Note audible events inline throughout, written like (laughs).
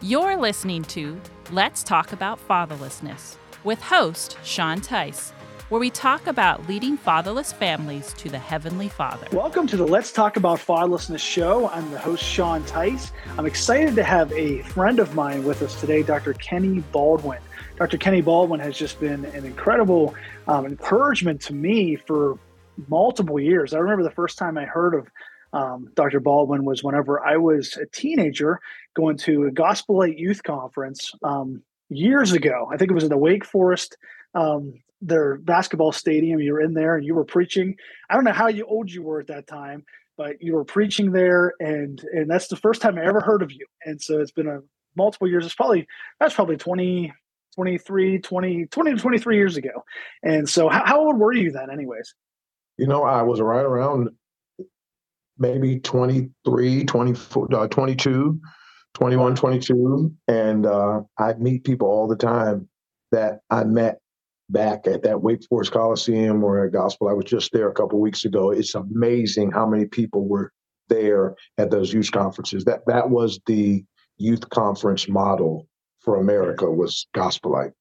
You're listening to Let's Talk About Fatherlessness with host Sean Teis, where we talk about leading fatherless families to the Heavenly Father. Welcome to the Let's Talk About Fatherlessness show. I'm the host, Sean Teis. I'm excited to have a friend of mine with us today, Dr. Kenny Baldwin. Dr. Kenny Baldwin has just been an incredible um, encouragement to me for multiple years. I remember the first time I heard of um, Dr. Baldwin was whenever I was a teenager going to a Gospel Light Youth Conference um, years ago. I think it was in the Wake Forest, um, their basketball stadium. You were in there and you were preaching. I don't know how old you were at that time, but you were preaching there, and and that's the first time I ever heard of you. And so it's been a multiple years. It's probably that's probably 20, 23, 20, 20 to 23 years ago. And so how, how old were you then anyways? You know, I was right around maybe 23, 24, uh, 22, 21, 22. And uh, I meet people all the time that I met back at that Wake Forest Coliseum or at Gospel. I was just there a couple weeks ago. It's amazing how many people were there at those youth conferences. That that was the youth conference model for America was Gospel Light.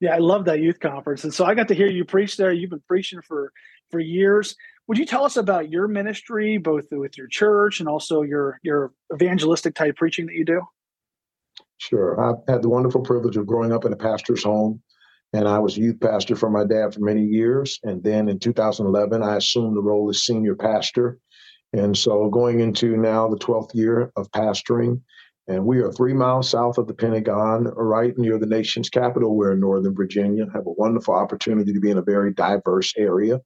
Yeah, I love that youth conference. And so I got to hear you preach there. You've been preaching for for years. Would you tell us about your ministry, both with your church and also your your evangelistic type preaching that you do? Sure. I've had the wonderful privilege of growing up in a pastor's home, and I was youth pastor for my dad for many years. And then in 2011, I assumed the role as senior pastor. And so going into now the 12th year of pastoring, and we are three miles south of the Pentagon, right near the nation's capital. We're in Northern Virginia, have a wonderful opportunity to be in a very diverse area.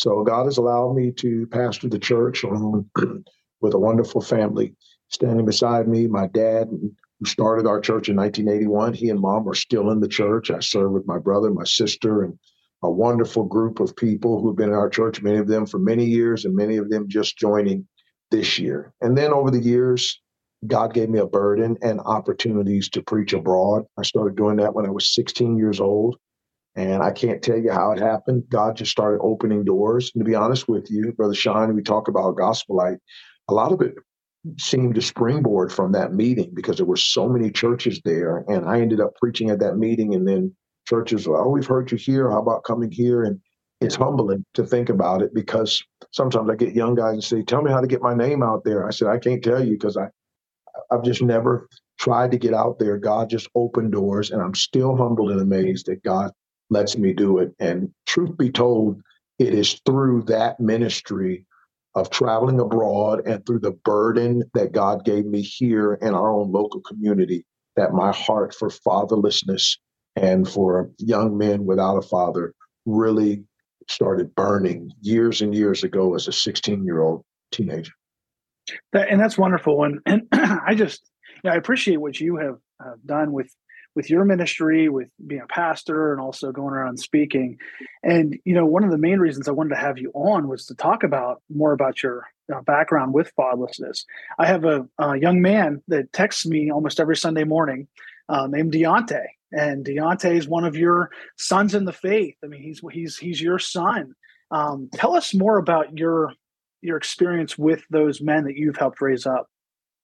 So God has allowed me to pastor the church with a wonderful family standing beside me. My dad, who started our church in 1981, he and mom are still in the church. I serve with my brother, my sister, and a wonderful group of people who've been in our church, many of them for many years, and many of them just joining this year. And then over the years, God gave me a burden and opportunities to preach abroad. I started doing that when I was 16 years old. And I can't tell you how it happened. God just started opening doors. And to be honest with you, Brother Sean, we talk about gospel light. A lot of it seemed to springboard from that meeting because there were so many churches there. And I ended up preaching at that meeting. And then churches were, oh, we've heard you here. How about coming here? And it's humbling to think about it because sometimes I get young guys and say, tell me how to get my name out there. I said, I can't tell you because I, I've just never tried to get out there. God just opened doors. And I'm still humbled and amazed that God lets me do it. And truth be told, it is through that ministry of traveling abroad and through the burden that God gave me here in our own local community that my heart for fatherlessness and for young men without a father really started burning years and years ago as a 16 year old teenager. That, and that's wonderful. And, and (clears throat) I just, I appreciate what you have uh, done with with your ministry, with being a pastor, and also going around speaking. And you know, one of the main reasons I wanted to have you on was to talk about more about your uh, background with fatherlessness. I have a, a, young man that texts me almost every Sunday morning, uh, named Deontay, and Deontay is one of your sons in the faith. I mean, he's he's he's your son. Um, tell us more about your your experience with those men that you've helped raise up.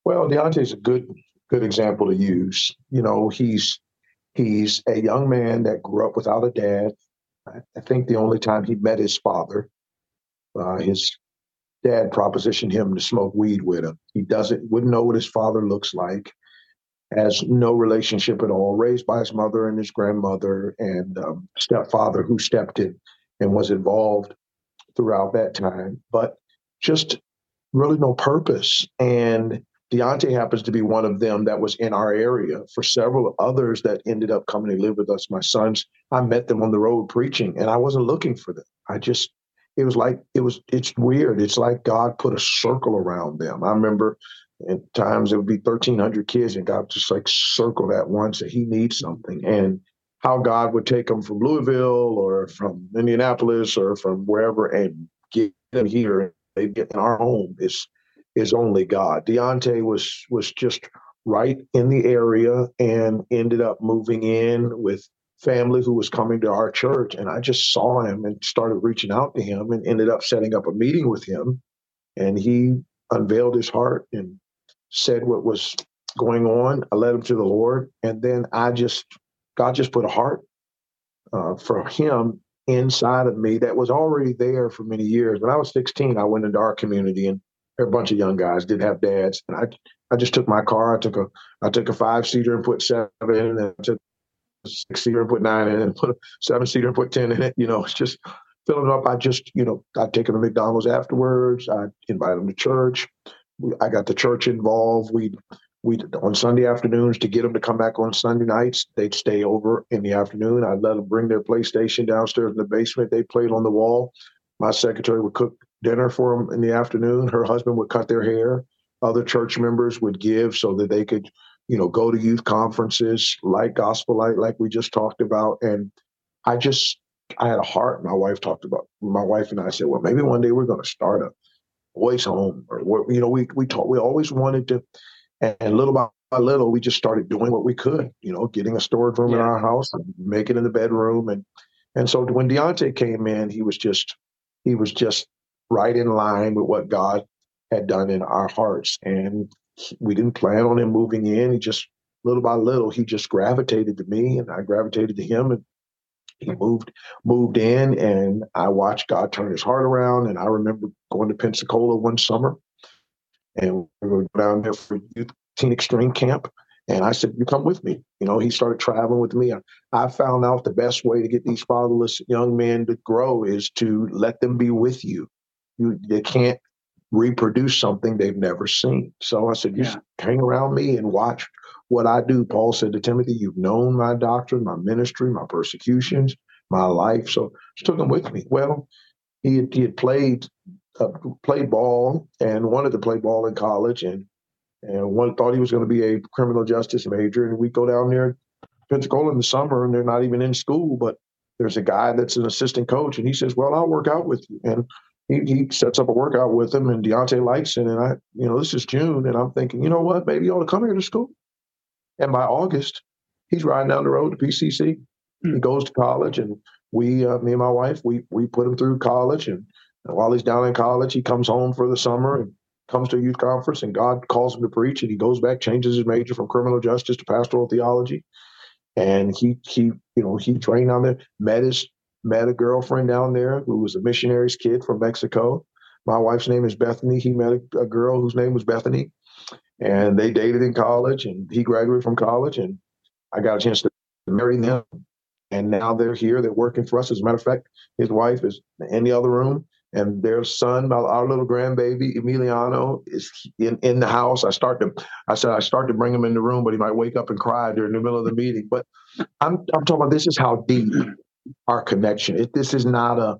Well, Deontay's a good good example to use. You know, he's he's a young man that grew up without a dad. I think the only time he met his father, uh, his dad propositioned him to smoke weed with him. He doesn't wouldn't know what his father looks like. Has no relationship at all. Raised by his mother and his grandmother and um, stepfather, who stepped in and was involved throughout that time, but just really no purpose. And Deontay happens to be one of them that was in our area. For several others that ended up coming to live with us, my sons, I met them on the road preaching, and I wasn't looking for them. I just, it was like it was. It's weird. It's like God put a circle around them. I remember at times it would be thirteen hundred kids, and God just like circled at once that He needs something, and how God would take them from Louisville or from Indianapolis or from wherever and get them here. And They get in our home is is only God. Deontay was was just right in the area and ended up moving in with family who was coming to our church and I just saw him and started reaching out to him and ended up setting up a meeting with him and he unveiled his heart and said what was going on. I led him to the Lord, and then I just God just put a heart uh, for him inside of me that was already there for many years. When I was 16, I went into our community, and a bunch of young guys didn't have dads, and I I just took my car. I took a I took a five seater and put seven in, and I took a six seater and put nine in, and put a seven seater and put ten in it. You know, it's just filling up. I just you know I'd take them to McDonald's afterwards. I'd invite them to church. I got the church involved. We we on Sunday afternoons to get them to come back on Sunday nights. They'd stay over in the afternoon. I'd let them bring their PlayStation downstairs in the basement. They played on the wall. My secretary would cook dinner for them in the afternoon. Her husband would cut their hair. Other church members would give so that they could, you know, go to youth conferences like Gospel Light, like we just talked about. And I just, I had a heart. My wife talked about. My wife and I said, well, maybe one day we're going to start a boys' home, or you know, we we taught. We always wanted to and little by little, we just started doing what we could, you know, getting a storage room yeah. in our house and make it in the bedroom. And and so when Deontay came in, he was just he was just right in line with what God had done in our hearts. And we didn't plan on him moving in. He just little by little, he just gravitated to me and I gravitated to him and he moved moved in and I watched God turn his heart around. And I remember going to Pensacola one summer and we were down there for youth teen extreme camp. And I said, "You come with me." You know, he started traveling with me. I found out the best way to get these fatherless young men to grow is to let them be with you. You they can't reproduce something they've never seen. So I said, "You yeah. hang around me and watch what I do." Paul said to Timothy, "You've known my doctrine, my ministry, my persecutions, my life." So I took him with me. Well, he had, he had played uh, played ball and wanted to play ball in college, and and one thought he was going to be a criminal justice major. And we go down there, Pensacola in the summer, and they're not even in school, but there's a guy that's an assistant coach, and he says, "Well, I'll work out with you." And he, he sets up a workout with him, and Deontay likes it. And I, you know, this is June, and I'm thinking, you know what? Maybe you ought to come here to school. And by August, he's riding down the road to PCC. Mm-hmm. He goes to college, and we, uh, me and my wife, we we put him through college, and and while he's down in college, he comes home for the summer and comes to a youth conference, and God calls him to preach, and he goes back, changes his major from criminal justice to pastoral theology, and he he you know he trained on there, met his met a girlfriend down there who was a missionary's kid from Mexico. My wife's name is Bethany. He met a, a girl whose name was Bethany, and they dated in college, and he graduated from college, and I got a chance to marry them. And now they're here. They're working for us. As a matter of fact, his wife is in the other room and their son, our little grandbaby Emiliano, is in, in the house. I start to, I said I start to bring him in the room, but he might wake up and cry during the middle of the meeting. But I'm I'm talking about this is how deep our connection. It, this is not a,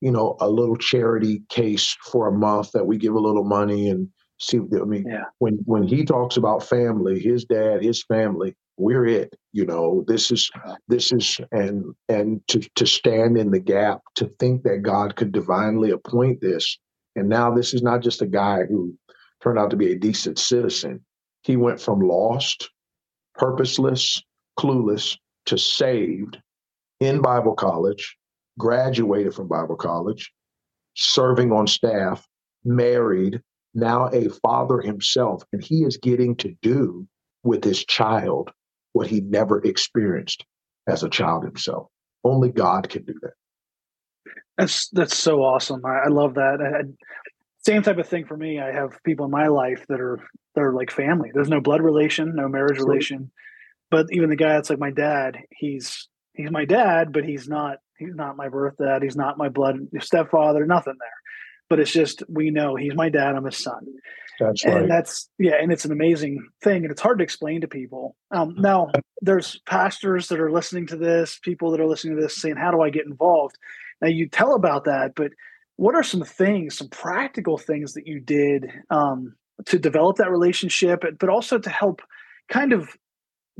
you know, a little charity case for a month that we give a little money and see. I mean, yeah. when when he talks about family, his dad, his family, we're it you know this is this is and and to to stand in the gap to think that god could divinely appoint this and now this is not just a guy who turned out to be a decent citizen he went from lost purposeless clueless to saved in bible college graduated from bible college serving on staff married now a father himself and he is getting to do with his child what he never experienced as a child himself. Only God can do that. That's that's so awesome. I, I love that. I, same type of thing for me. I have people in my life that are that are like family. There's no blood relation, no marriage Absolutely. relation, but even the guy that's like my dad, he's he's my dad, but he's not he's not my birth dad. He's not my blood stepfather. Nothing there. But it's just we know he's my dad. I'm his son. That's right. And that's yeah, and it's an amazing thing, and it's hard to explain to people. Um, now, there's pastors that are listening to this, people that are listening to this, saying, "How do I get involved?" Now, you tell about that, but what are some things, some practical things that you did um, to develop that relationship, but also to help kind of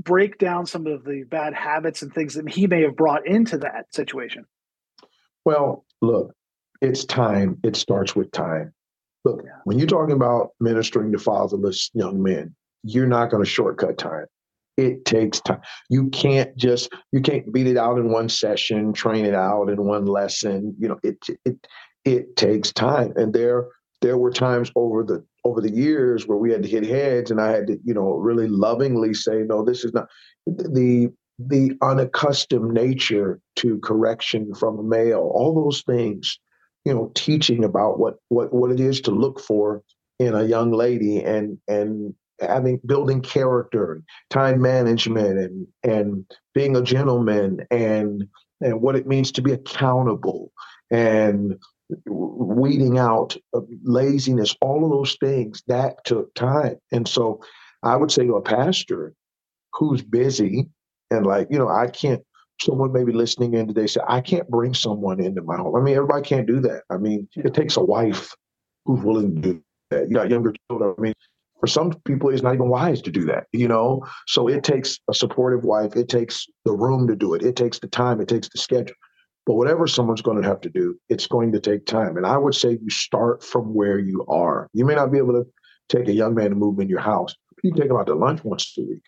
break down some of the bad habits and things that he may have brought into that situation? Well, look, it's time. It starts with time. Look, yeah. when you're talking about ministering to fatherless young men, you're not going to shortcut time. It takes time. You can't just you can't beat it out in one session, train it out in one lesson. You know, it it it takes time. And there there were times over the over the years where we had to hit heads and I had to, you know, really lovingly say, no, this is not the the unaccustomed nature to correction from a male, all those things, you know, teaching about what what what it is to look for in a young lady and and having building character, time management and and being a gentleman and and what it means to be accountable and weeding out uh, laziness, all of those things that took time. And so I would say to a pastor who's busy and like, you know, I can't, someone maybe listening in today say, I can't bring someone into my home. I mean, everybody can't do that. I mean, it takes a wife who's willing to do that. You got younger children. I mean, for some people, it's not even wise to do that, you know? So it takes a supportive wife. It takes the room to do it. It takes the time. It takes the schedule. But whatever someone's going to have to do, it's going to take time. And I would say you start from where you are. You may not be able to take a young man and move him in your house. You can take him out to lunch once a week.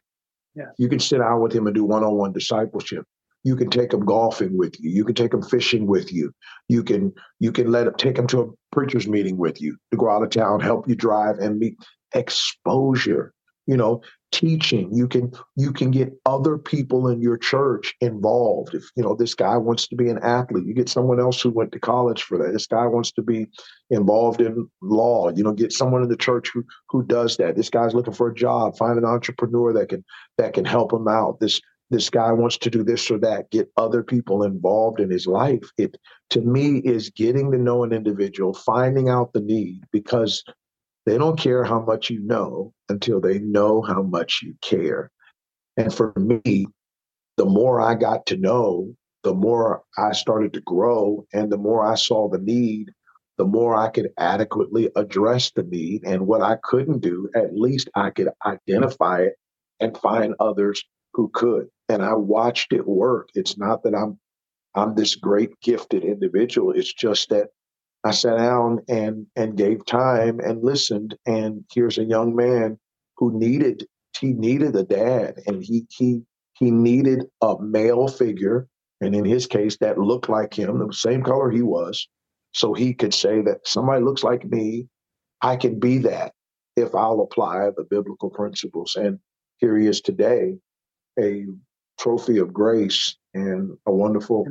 Yeah. You can sit down with him and do one-on-one discipleship. You can take him golfing with you. You can take him fishing with you. You can you can let him take him to a preacher's meeting with you to go out of town, help you drive and meet exposure you know teaching. You can you can get other people in your church involved. If you know this guy wants to be an athlete you get someone else who went to college for that. This guy wants to be involved in law you know get someone in the church who who does that. This guy's looking for a job. Find an entrepreneur that can that can help him out. This this guy wants to do this or that. Get other people involved in his life. It to me is getting to know an individual finding out the need because they don't care how much you know until they know how much you care. And for me, the more I got to know, the more I started to grow, and the more I saw the need, the more I could adequately address the need. And what I couldn't do, at least I could identify it and find others who could. And I watched it work. It's not that I'm I'm this great gifted individual. It's just that I sat down and and gave time and listened. And here's a young man who needed he needed a dad, and he he he needed a male figure, and in his case, that looked like him, the same color he was, so he could say that somebody looks like me. I can be that if I'll apply the biblical principles. And here he is today, a trophy of grace and a wonderful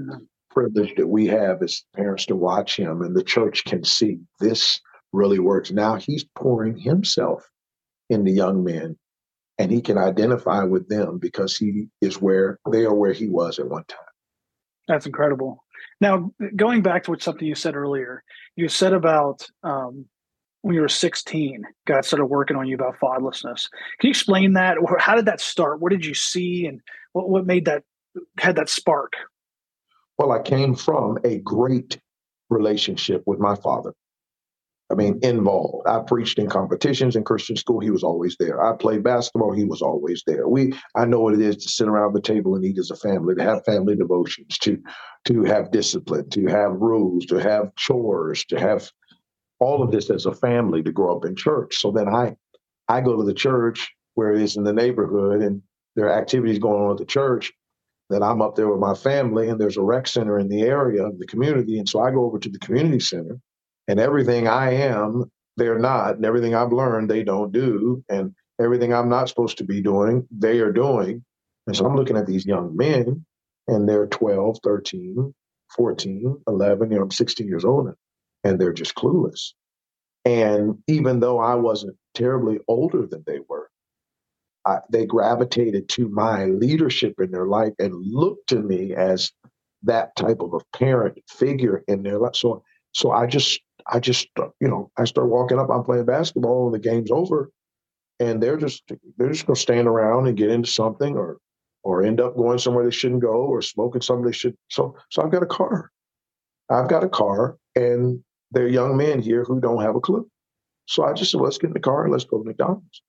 privilege that we have as parents to watch him and the church can see this really works. Now he's pouring himself in the young men and he can identify with them because he is where they are where he was at one time. That's incredible. Now, going back to what something you said earlier, you said about um, when you were 16, God started working on you about fatherlessness. Can you explain that? Or how did that start? What did you see, and what, what made that had that spark? Well, I came from a great relationship with my father. I mean, involved. I preached in competitions in Christian school. He was always there. I played basketball. He was always there. We, I know what it is to sit around the table and eat as a family, to have family devotions, to, to have discipline, to have rules, to have chores, to have all of this as a family to grow up in church. So then I, I go to the church where it is in the neighborhood and there are activities going on at the church that I'm up there with my family and there's a rec center in the area of the community. And so I go over to the community center and everything I am, they're not. And everything I've learned, they don't do. And everything I'm not supposed to be doing, they are doing. And so I'm looking at these young men and they're 12, 13, 14, 11, you know, I'm 16 years old and they're just clueless. And even though I wasn't terribly older than they were, I, they gravitated to my leadership in their life and looked to me as that type of a parent figure in their life. So, so I just, I just, you know, I start walking up. I'm playing basketball, and the game's over, and they're just, they're just gonna stand around and get into something, or, or end up going somewhere they shouldn't go, or smoking something they should. So, so I've got a car. I've got a car, and there are young men here who don't have a clue. So I just said, let's get in the car and let's go to McDonald's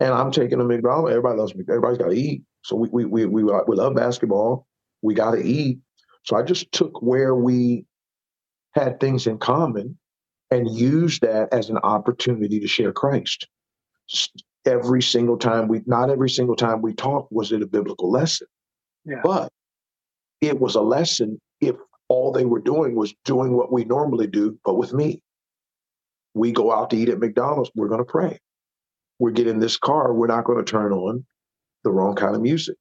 and I'm taking a McDonald's. Everybody loves me. Everybody's got to eat. So we we we we, we love basketball. We got to eat. So I just took where we had things in common and used that as an opportunity to share Christ. Every single time we, not every single time we talked was it a biblical lesson, yeah. but it was a lesson if all they were doing was doing what we normally do, but with me. We go out to eat at McDonald's, we're going to pray. We get in this car, we're not going to turn on the wrong kind of music.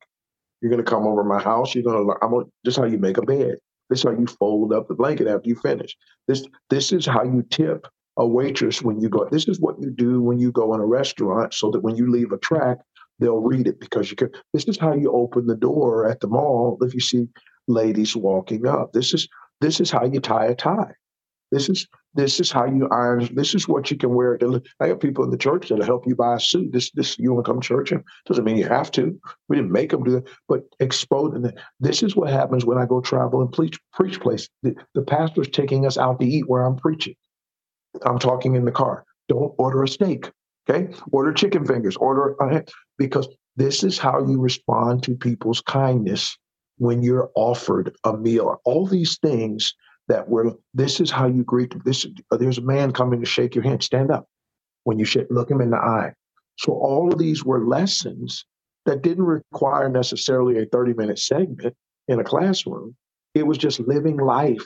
You're going to come over my house. You're going to. I'm going to, how you make a bed. This is how you fold up the blanket after you finish. This this is how you tip a waitress when you go. This is what you do when you go in a restaurant, so that when you leave a track, they'll read it because you can. This is how you open the door at the mall if you see ladies walking up. This is this is how you tie a tie. This is this is how you iron. This is what you can wear. I have people in the church that'll help you buy a suit. This this you want to come to church? It Doesn't mean you have to. We didn't make them do that, but exposing. This is what happens when I go travel and preach preach place. The, the pastor's taking us out to eat where I'm preaching. I'm talking in the car. Don't order a steak. Okay, order chicken fingers. Order because this is how you respond to people's kindness when you're offered a meal. All these things that we're, this is how you greet this. There's a man coming to shake your hand. Stand up when you shake, look him in the eye. So all of these were lessons that didn't require necessarily a 30 minute segment in a classroom. It was just living life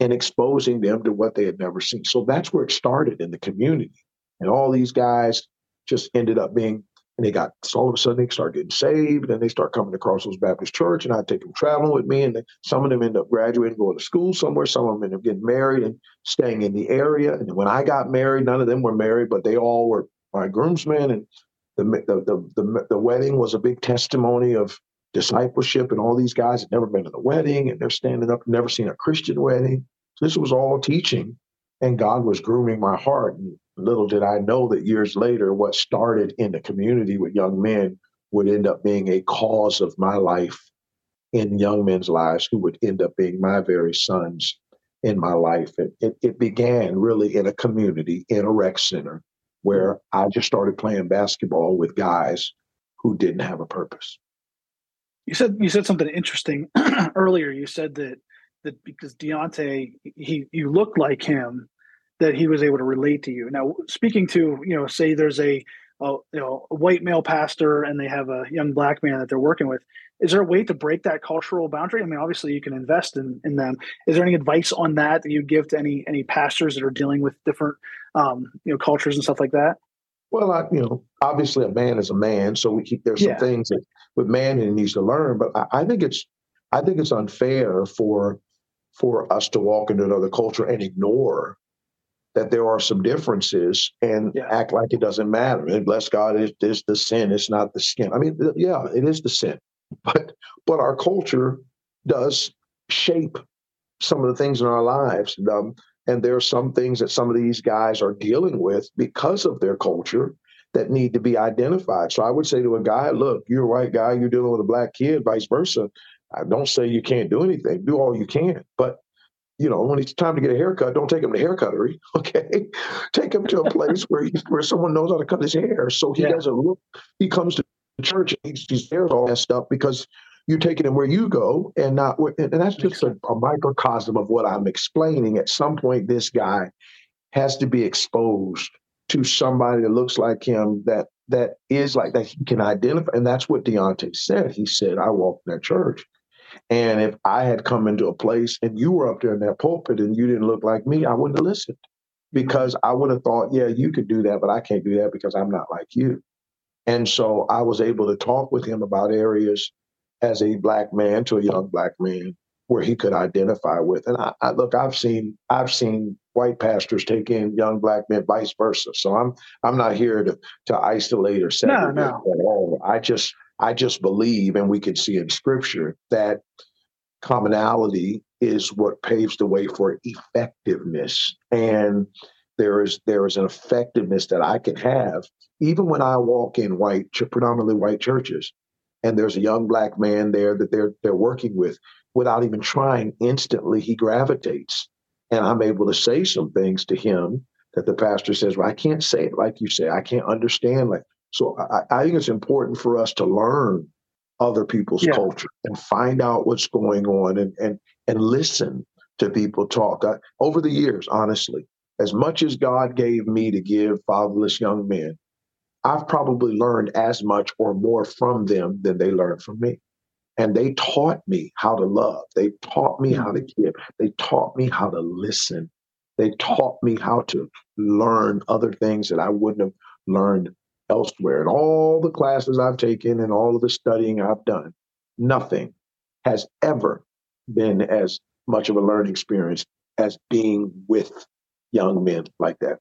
and exposing them to what they had never seen. So that's where it started in the community. And all these guys just ended up being and they got so all of a sudden they start getting saved and they start coming to Crossroads Baptist Church and I take them traveling with me and they, some of them end up graduating, going to school somewhere. Some of them end up getting married and staying in the area. And when I got married, none of them were married, but they all were my groomsmen. And the the the the, the wedding was a big testimony of discipleship. And all these guys had never been to the wedding and they're standing up, never seen a Christian wedding. So this was all teaching, and God was grooming my heart. And little did I know that years later, what started in the community with young men would end up being a cause of my life in young men's lives who would end up being my very sons in my life. And it, it began really in a community, in a rec center, where I just started playing basketball with guys who didn't have a purpose. You said you said something interesting (clears throat) earlier. You said that that because Deontay, he you looked like him, that he was able to relate to you. Now, speaking to you know, say there's a, a you know a white male pastor and they have a young black man that they're working with. Is there a way to break that cultural boundary? I mean, obviously you can invest in, in them. Is there any advice on that that you give to any any pastors that are dealing with different um, you know cultures and stuff like that? Well, I, you know, obviously a man is a man, so we keep, there's yeah. some things that with man he needs to learn. But I, I think it's I think it's unfair for for us to walk into another culture and ignore that there are some differences and yeah. act like it doesn't matter. And bless God, it is the sin. It's not the skin. I mean, yeah, it is the sin, (laughs) but but our culture does shape some of the things in our lives. Um, and there are some things that some of these guys are dealing with because of their culture that need to be identified. So I would say to a guy, look, you're a white guy, you're dealing with a black kid, vice versa. I don't say you can't do anything. Do all you can, but you know, when it's time to get a haircut, don't take him to Hair Cuttery. (laughs) Okay, take him to a place (laughs) where he, where someone knows how to cut his hair, so he yeah. doesn't look. He comes to church, and he's, his hair's all messed up because you're taking him where you go, and not. Where, and that's just a, a microcosm of what I'm explaining. At some point, this guy has to be exposed to somebody that looks like him that that is like that he can identify, and that's what Deontay said. He said, "I walked in that church." And if I had come into a place and you were up there in that pulpit and you didn't look like me, I wouldn't have listened because I would have thought, yeah, you could do that, but I can't do that because I'm not like you. And so I was able to talk with him about areas as a black man to a young black man where he could identify with. And I, I look, I've seen I've seen white pastors take in young black men, vice versa. So I'm I'm not here to to isolate or segregate no, no. at all. I just I just believe, and we can see in scripture, that commonality is what paves the way for effectiveness. And there is there is an effectiveness that I can have even when I walk in white, predominantly white churches, and there's a young black man there that they're they're working with. Without even trying, instantly he gravitates, and I'm able to say some things to him that the pastor says, "Well, I can't say it like you say. I can't understand like." So I, I think it's important for us to learn other people's yeah. culture and find out what's going on and and and listen to people talk. I, over the years, honestly, as much as God gave me to give fatherless young men, I've probably learned as much or more from them than they learned from me. And they taught me how to love. They taught me how to mm-hmm. give. They taught me how to listen. They taught me how to learn other things that I wouldn't have learned elsewhere. And all the classes I've taken and all of the studying I've done, nothing has ever been as much of a learning experience as being with young men like that.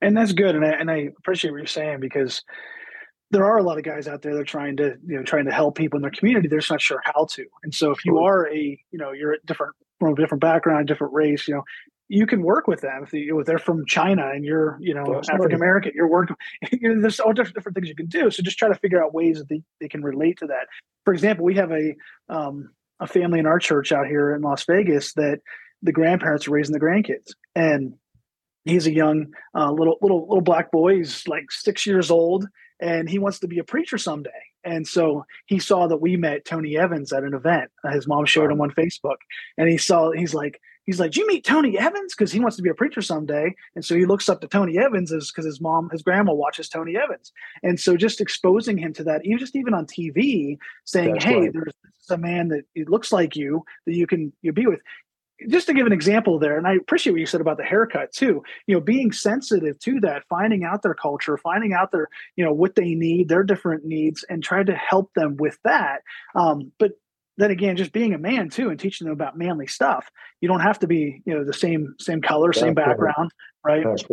And that's good. And I, and I appreciate what you're saying because there are a lot of guys out there that are trying to, you know, trying to help people in their community. They're just not sure how to. And so if you are a, you know, you're a different from a different background, different race, you know, you can work with them if, they're from China and you're, you know, African American. You're working. (laughs) You know, there's all different different things you can do. So just try to figure out ways that they, they can relate to that. For example, we have a um, a family in our church out here in Las Vegas that the grandparents are raising the grandkids, and he's a young uh, little little little black boy. He's like six years old, and he wants to be a preacher someday. And so he saw that we met Tony Evans at an event. His mom showed him on Facebook, and he saw. He's like, he's like, "Do you meet Tony Evans?" Because he wants to be a preacher someday. And so he looks up to Tony Evans because his mom, his grandma watches Tony Evans. And so just exposing him to that, even just even on TV, saying, That's "Hey, right. there's a man that it looks like you that you can you be with." just to give an example there, and I appreciate what you said about the haircut too. You know, being sensitive to that, finding out their culture, finding out their, you know, what they need, their different needs, and trying to help them with that. Um, but then again, just being a man too, and teaching them about manly stuff. You don't have to be, you know, the same same color, same background, right? right?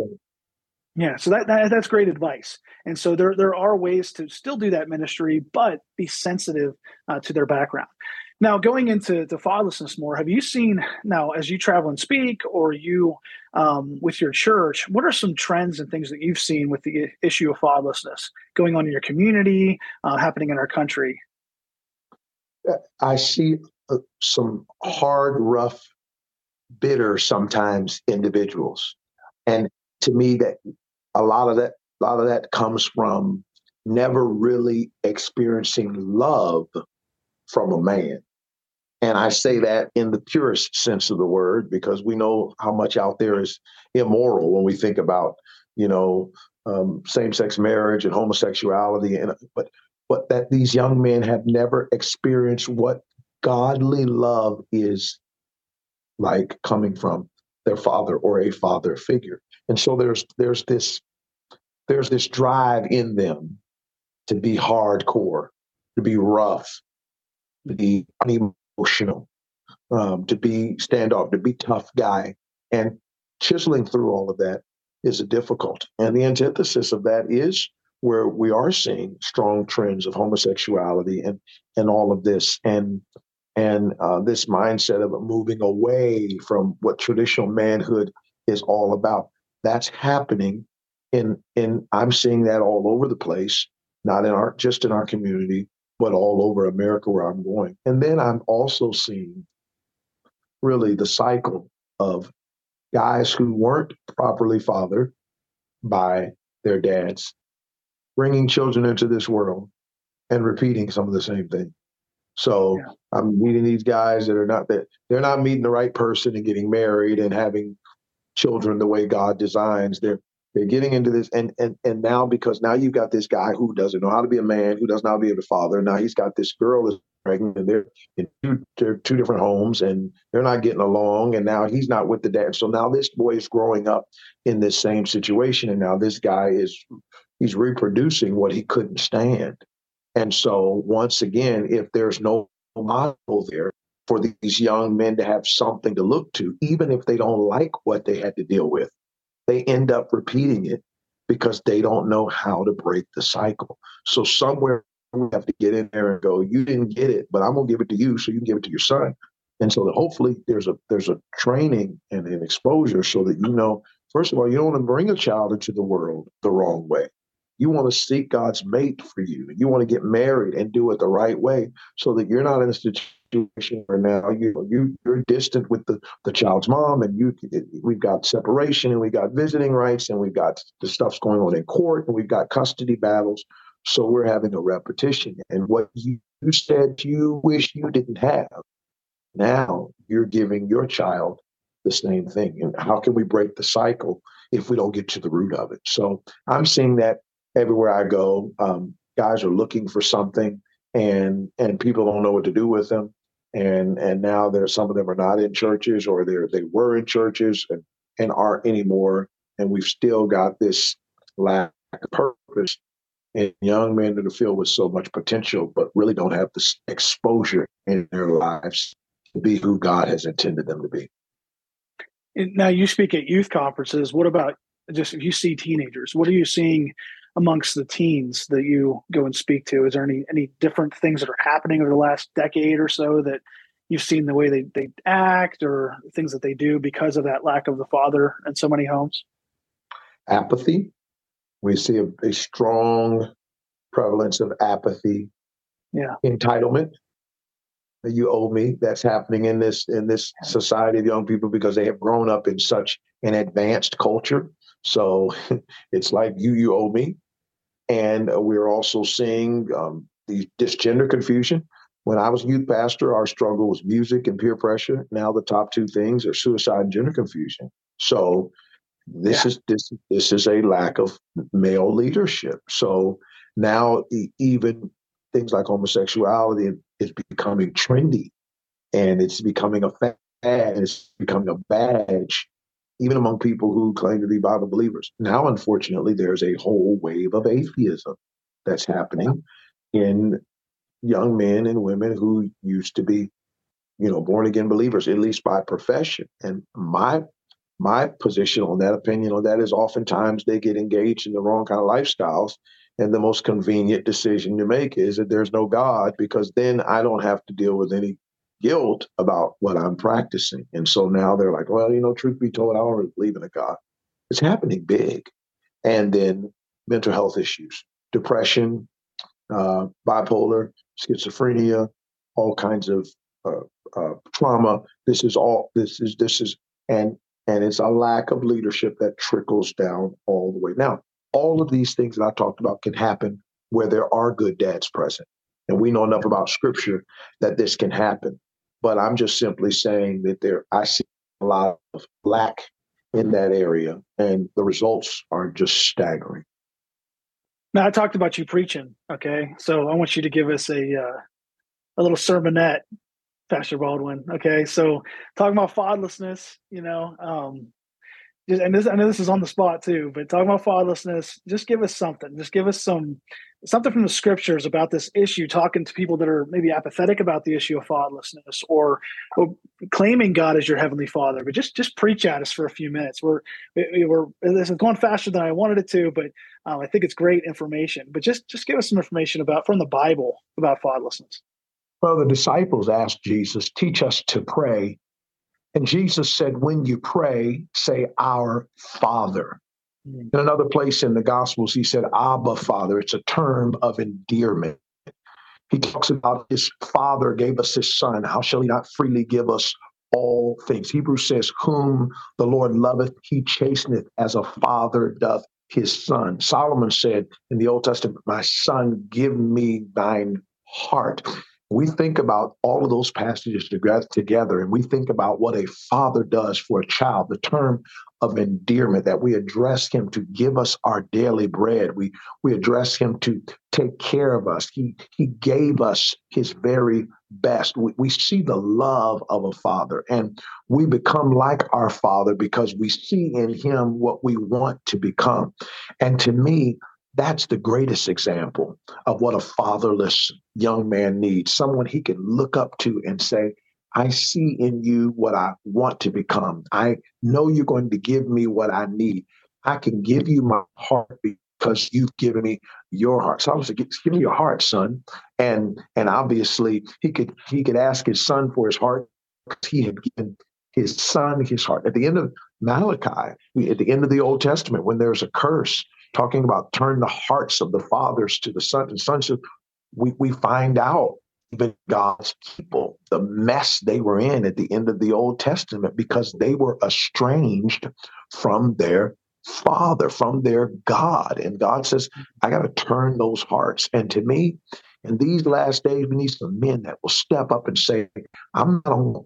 Yeah, so that, that that's great advice. And so there there are ways to still do that ministry, but be sensitive uh, to their background. Now, going into the fatherlessness more, have you seen now as you travel and speak, or you um, with your church? What are some trends and things that you've seen with the issue of fatherlessness going on in your community, uh, happening in our country? I see uh, some hard, rough, bitter sometimes individuals, and to me, that a lot of that, a lot of that comes from never really experiencing love from a man. And I say that in the purest sense of the word because we know how much out there is immoral when we think about, you know, um, same-sex marriage and homosexuality. And but but that these young men have never experienced what godly love is like coming from their father or a father figure. And so there's there's this there's this drive in them to be hardcore, to be rough, to be unemotional, um, to be standoff, to be tough guy. And chiseling through all of that is difficult. And the antithesis of that is where we are seeing strong trends of homosexuality and and all of this and and uh, this mindset of moving away from what traditional manhood is all about. That's happening in in I'm seeing that all over the place, not in our just in our community, but all over America where I'm going. And then I'm also seeing really the cycle of guys who weren't properly fathered by their dads, bringing children into this world and repeating some of the same thing. So yeah. I'm meeting these guys that are not that they're not meeting the right person and getting married and having children the way God designs. They're they're getting into this, and and and now because now you've got this guy who doesn't know how to be a man, who does not be a father. Now he's got this girl that's pregnant, and they're in two, they're two different homes, and they're not getting along. And now he's not with the dad. So now this boy is growing up in this same situation, and now this guy is he's reproducing what he couldn't stand. And so once again, if there's no model there for these young men to have something to look to, even if they don't like what they had to deal with, they end up repeating it because they don't know how to break the cycle. So somewhere we have to get in there and go, you didn't get it, but I'm gonna give it to you so you can give it to your son. And so that hopefully there's a there's a training and an exposure so that you know, first of all, you don't want to bring a child into the world the wrong way. You want to seek God's mate for you. You want to get married and do it the right way so that you're not in a situation where now you you you're distant with the the child's mom and you we've got separation and we've got visiting rights and we've got the stuff's going on in court and we've got custody battles. So we're having a repetition. And what you said you wish you didn't have, now you're giving your child the same thing. And how can we break the cycle if we don't get to the root of it? So I'm seeing that everywhere I go. Um, guys are looking for something, and and people don't know what to do with them. And and now there's some of them are not in churches, or they they were in churches, and and aren't anymore. And we've still got this lack of purpose and young men in the field with so much potential, but really don't have the exposure in their lives to be who God has intended them to be. Now, you speak at youth conferences. What about just if you see teenagers? What are you seeing amongst the teens that you go and speak to? Is there any any different things that are happening over the last decade or so that you've seen the way they, they act or things that they do because of that lack of the father in so many homes? Apathy. We see a, a strong prevalence of apathy. Yeah. Entitlement. That you owe me. That's happening in this in this society of young people because they have grown up in such an advanced culture. So (laughs) it's like you you owe me, and we're also seeing um, the this gender confusion when I was youth pastor, our struggle was music and peer pressure. Now the top two things are suicide and gender confusion. So this yeah. is this this is a lack of male leadership. So now even things like homosexuality is becoming trendy, and it's becoming a fad. It's becoming a badge, even among people who claim to be Bible believers. Now, unfortunately, there's a whole wave of atheism that's happening in young men and women who used to be, you know, born again believers, at least by profession. And my my position on that opinion on that is oftentimes they get engaged in the wrong kind of lifestyles. And the most convenient decision to make is that there's no God because then I don't have to deal with any guilt about what I'm practicing. And so now they're like, well, you know, truth be told, I don't really believe in a God. It's happening big. And then mental health issues, depression, uh, bipolar, schizophrenia, all kinds of uh, uh, trauma. This is all. This is this is and and it's a lack of leadership that trickles down all the way. Now, all of these things that I talked about can happen where there are good dads present, and we know enough about Scripture that this can happen. But I'm just simply saying that there, I see a lot of lack in that area, and the results are just staggering. Now I talked about you preaching. Okay, so I want you to give us a uh, a little sermonette, Pastor Baldwin. Okay, so talking about fatherlessness, you know, um, just, and this I know this is on the spot too, but talking about fatherlessness, just give us something. Just give us some something from the scriptures about this issue. Talking to people that are maybe apathetic about the issue of fatherlessness, or, or claiming God as your heavenly Father. But just just preach at us for a few minutes. We're we're this is going faster than I wanted it to, but um, I think it's great information. But just just give us some information about from the Bible about fatherlessness. Well, the disciples asked Jesus, "Teach us to pray." And Jesus said, when you pray, say, Our Father. Mm. In another place in the Gospels, he said, Abba, Father. It's a term of endearment. He talks about his Father gave us his Son. How shall he not freely give us all things? Hebrews says, Whom the Lord loveth, he chasteneth as a father doth his son. Solomon said in the Old Testament, My son, give me thine heart we think about all of those passages together and we think about what a father does for a child, the term of endearment that we address him to give us our daily bread. We we address him to take care of us. He he gave us his very best. We, we see the love of a father and we become like our father because we see in him what we want to become. And to me, that's the greatest example of what a fatherless young man needs someone he can look up to and say, I see in you what I want to become. I know you're going to give me what I need. I can give you my heart because you've given me your heart. So I was like, give me your heart, son. And and obviously he could he could ask his son for his heart because he had given his son his heart. At the end of Malachi, at the end of the Old Testament, when there's a curse, talking about turn the hearts of the fathers to the sons and sons. We, we find out even God's people, the mess they were in at the end of the Old Testament because they were estranged from their father, from their God. And God says, I got to turn those hearts. And to me, in these last days, we need some men that will step up and say, I'm not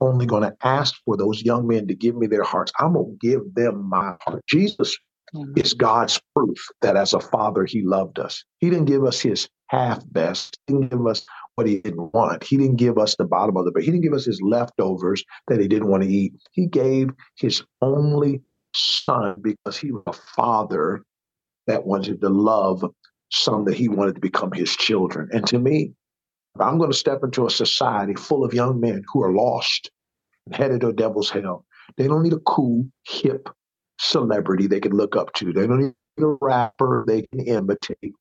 only going to ask for those young men to give me their hearts, I'm going to give them my heart. Jesus mm-hmm. is God's proof that as a father, he loved us. He didn't give us his half best. He didn't give us what he didn't want. He didn't give us the bottom of the but He didn't give us his leftovers that he didn't want to eat. He gave his only son because he was a father that wanted to love some that he wanted to become his children. And to me, I'm going to step into a society full of young men who are lost and headed to devil's hell. They don't need a cool, hip celebrity they can look up to. They don't need a rapper they can imitate.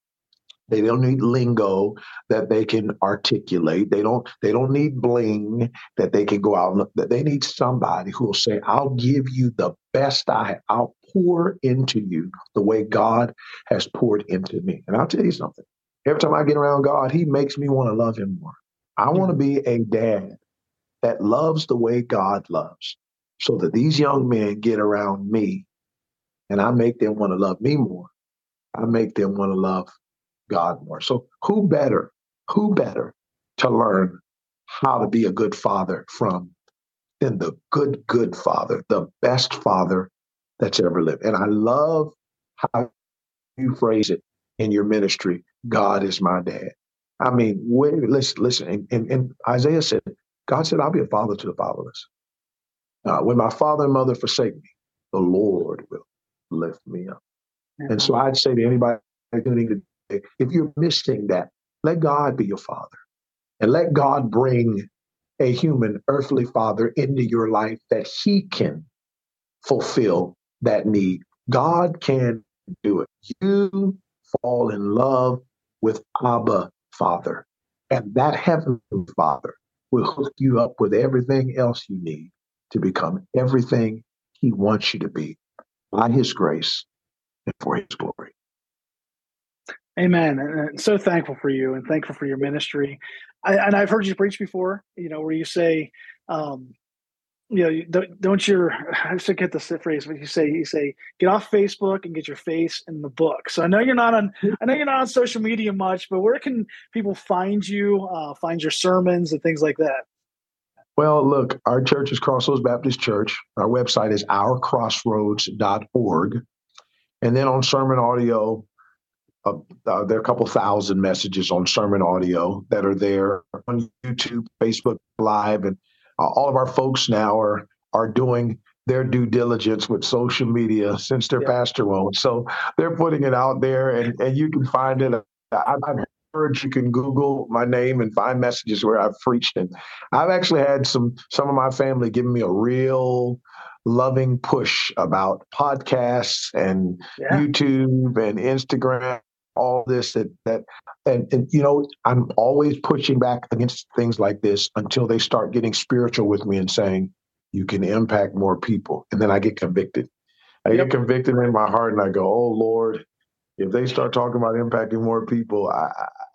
They don't need lingo that they can articulate. They don't they don't need bling that they can go out and that they need somebody who will say, I'll give you the best I. I'll pour into you the way God has poured into me. And I'll tell you something. Every time I get around God, He makes me want to love Him more. I want to be a dad that loves the way God loves, so that these young men get around me and I make them want to love me more. I make them want to love God more. So who better, who better to learn how to be a good father from than the good, good father, the best father that's ever lived. And I love how you phrase it in your ministry. God is my dad. I mean, wait, listen, listen. And, and, and Isaiah said, God said, I'll be a father to the fatherless. Uh, when my father and mother forsake me, the Lord will lift me up. And so I'd say to anybody tuning if you're missing that, let God be your father and let God bring a human earthly father into your life that he can fulfill that need. God can do it. You fall in love with Abba Father, and that heavenly Father will hook you up with everything else you need to become everything he wants you to be by his grace and for his glory. Amen. And so thankful for you and thankful for your ministry. I, and I've heard you preach before, you know, where you say, um, you know, don't, don't your, (laughs) I forget the phrase, but you say, you say, get off Facebook and get your face in the book. So I know you're not on, I know you're not on social media much, but where can people find you, uh, find your sermons and things like that? Well, look, our church is Crossroads Baptist Church. Our website is ourcrossroads.org. And then on sermon audio, uh, uh, there are a couple thousand messages on sermon audio that are there on YouTube, Facebook Live, and uh, all of our folks now are are doing their due diligence with social media since their yeah. pastor won't. So they're putting it out there, and, and you can find it. I, I've heard you can Google my name and find messages where I've preached, and I've actually had some some of my family giving me a real loving push about podcasts and yeah. YouTube and Instagram all this that that and, and you know i'm always pushing back against things like this until they start getting spiritual with me and saying you can impact more people and then i get convicted. I yep. get convicted in my heart and i go oh lord if they start talking about impacting more people I,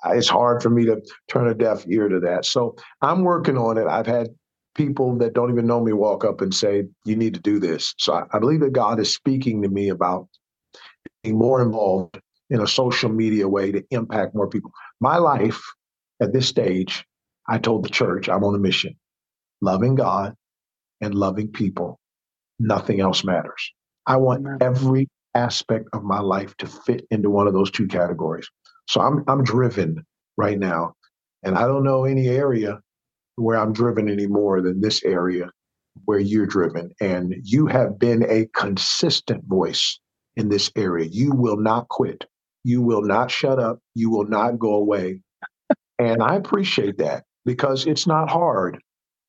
I, it's hard for me to turn a deaf ear to that. So i'm working on it. I've had people that don't even know me walk up and say you need to do this. So I, I believe that god is speaking to me about being more involved in a social media way to impact more people. My life at this stage, I told the church I'm on a mission loving God and loving people. Nothing else matters. I want every aspect of my life to fit into one of those two categories. So I'm I'm driven right now. And I don't know any area where I'm driven any more than this area where you're driven. And you have been a consistent voice in this area. You will not quit. You will not shut up. You will not go away. and I appreciate that because it's not hard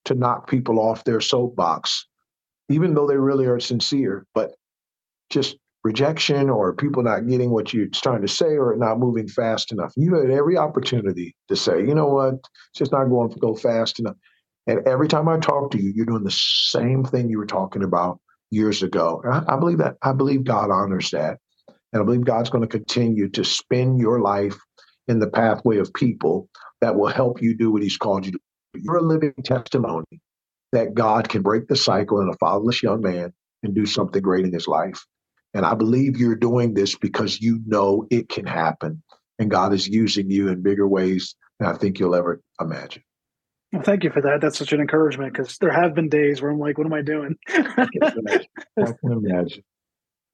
to knock people off their soapbox, even though they really are sincere. But just rejection or people not getting what you're trying to say or not moving fast enough. You had every opportunity to say, you know what, it's just not going to go fast enough. And every time I talk to you, you're doing the same thing you were talking about years ago. I, I believe that. I believe God honors that. And I believe God's going to continue to spin your life in the pathway of people that will help you do what He's called you to do. You're a living testimony that God can break the cycle in a fatherless young man and do something great in his life. And I believe you're doing this because you know it can happen. And God is using you in bigger ways than I think you'll ever imagine. Well, thank you for that. That's such an encouragement because there have been days where I'm like, what am I doing? I can imagine.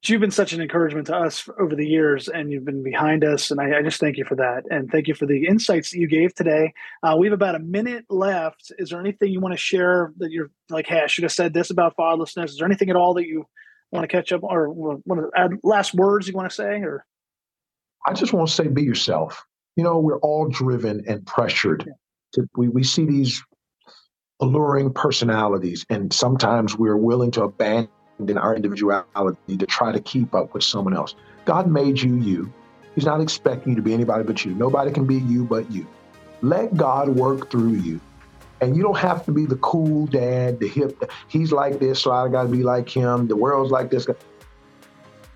You've been such an encouragement to us over the years and you've been behind us and I, I just thank you for that and thank you for the insights that you gave today. Uh, we have about a minute left. Is there anything you want to share that you're like hey i should have said this about fatherlessness. Is there anything at all that you want to catch up or want to add last words you want to say or? I just want to say be yourself. You know we're all driven and pressured yeah. to, we, we see these alluring personalities and sometimes we're willing to abandon than our individuality to try to keep up with someone else. God made you you. He's not expecting you to be anybody but you. Nobody can be you but you. Let God work through you. And you don't have to be the cool dad, the hip, he's like this, so I gotta be like him. The world's like this.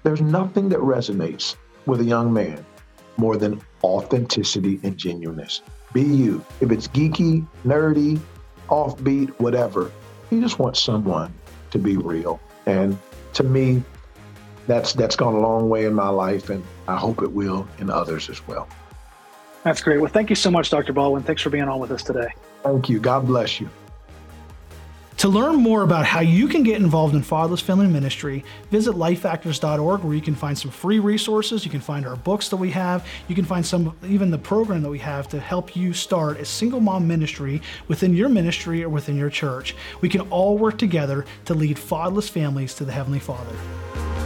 There's nothing that resonates with a young man more than authenticity and genuineness. Be you. If it's geeky, nerdy, offbeat, whatever, you just want someone to be real. And to me, that's that's gone a long way in my life, and I hope it will in others as well. That's great. Well, thank you so much, Dr. Baldwin. Thanks for being on with us today. Thank you. God bless you. To learn more about how you can get involved in fatherless family ministry, visit lifefactors.org where you can find some free resources. You can find our books that we have. You can find some, even the program that we have to help you start a single mom ministry within your ministry or within your church. We can all work together to lead fatherless families to the Heavenly Father.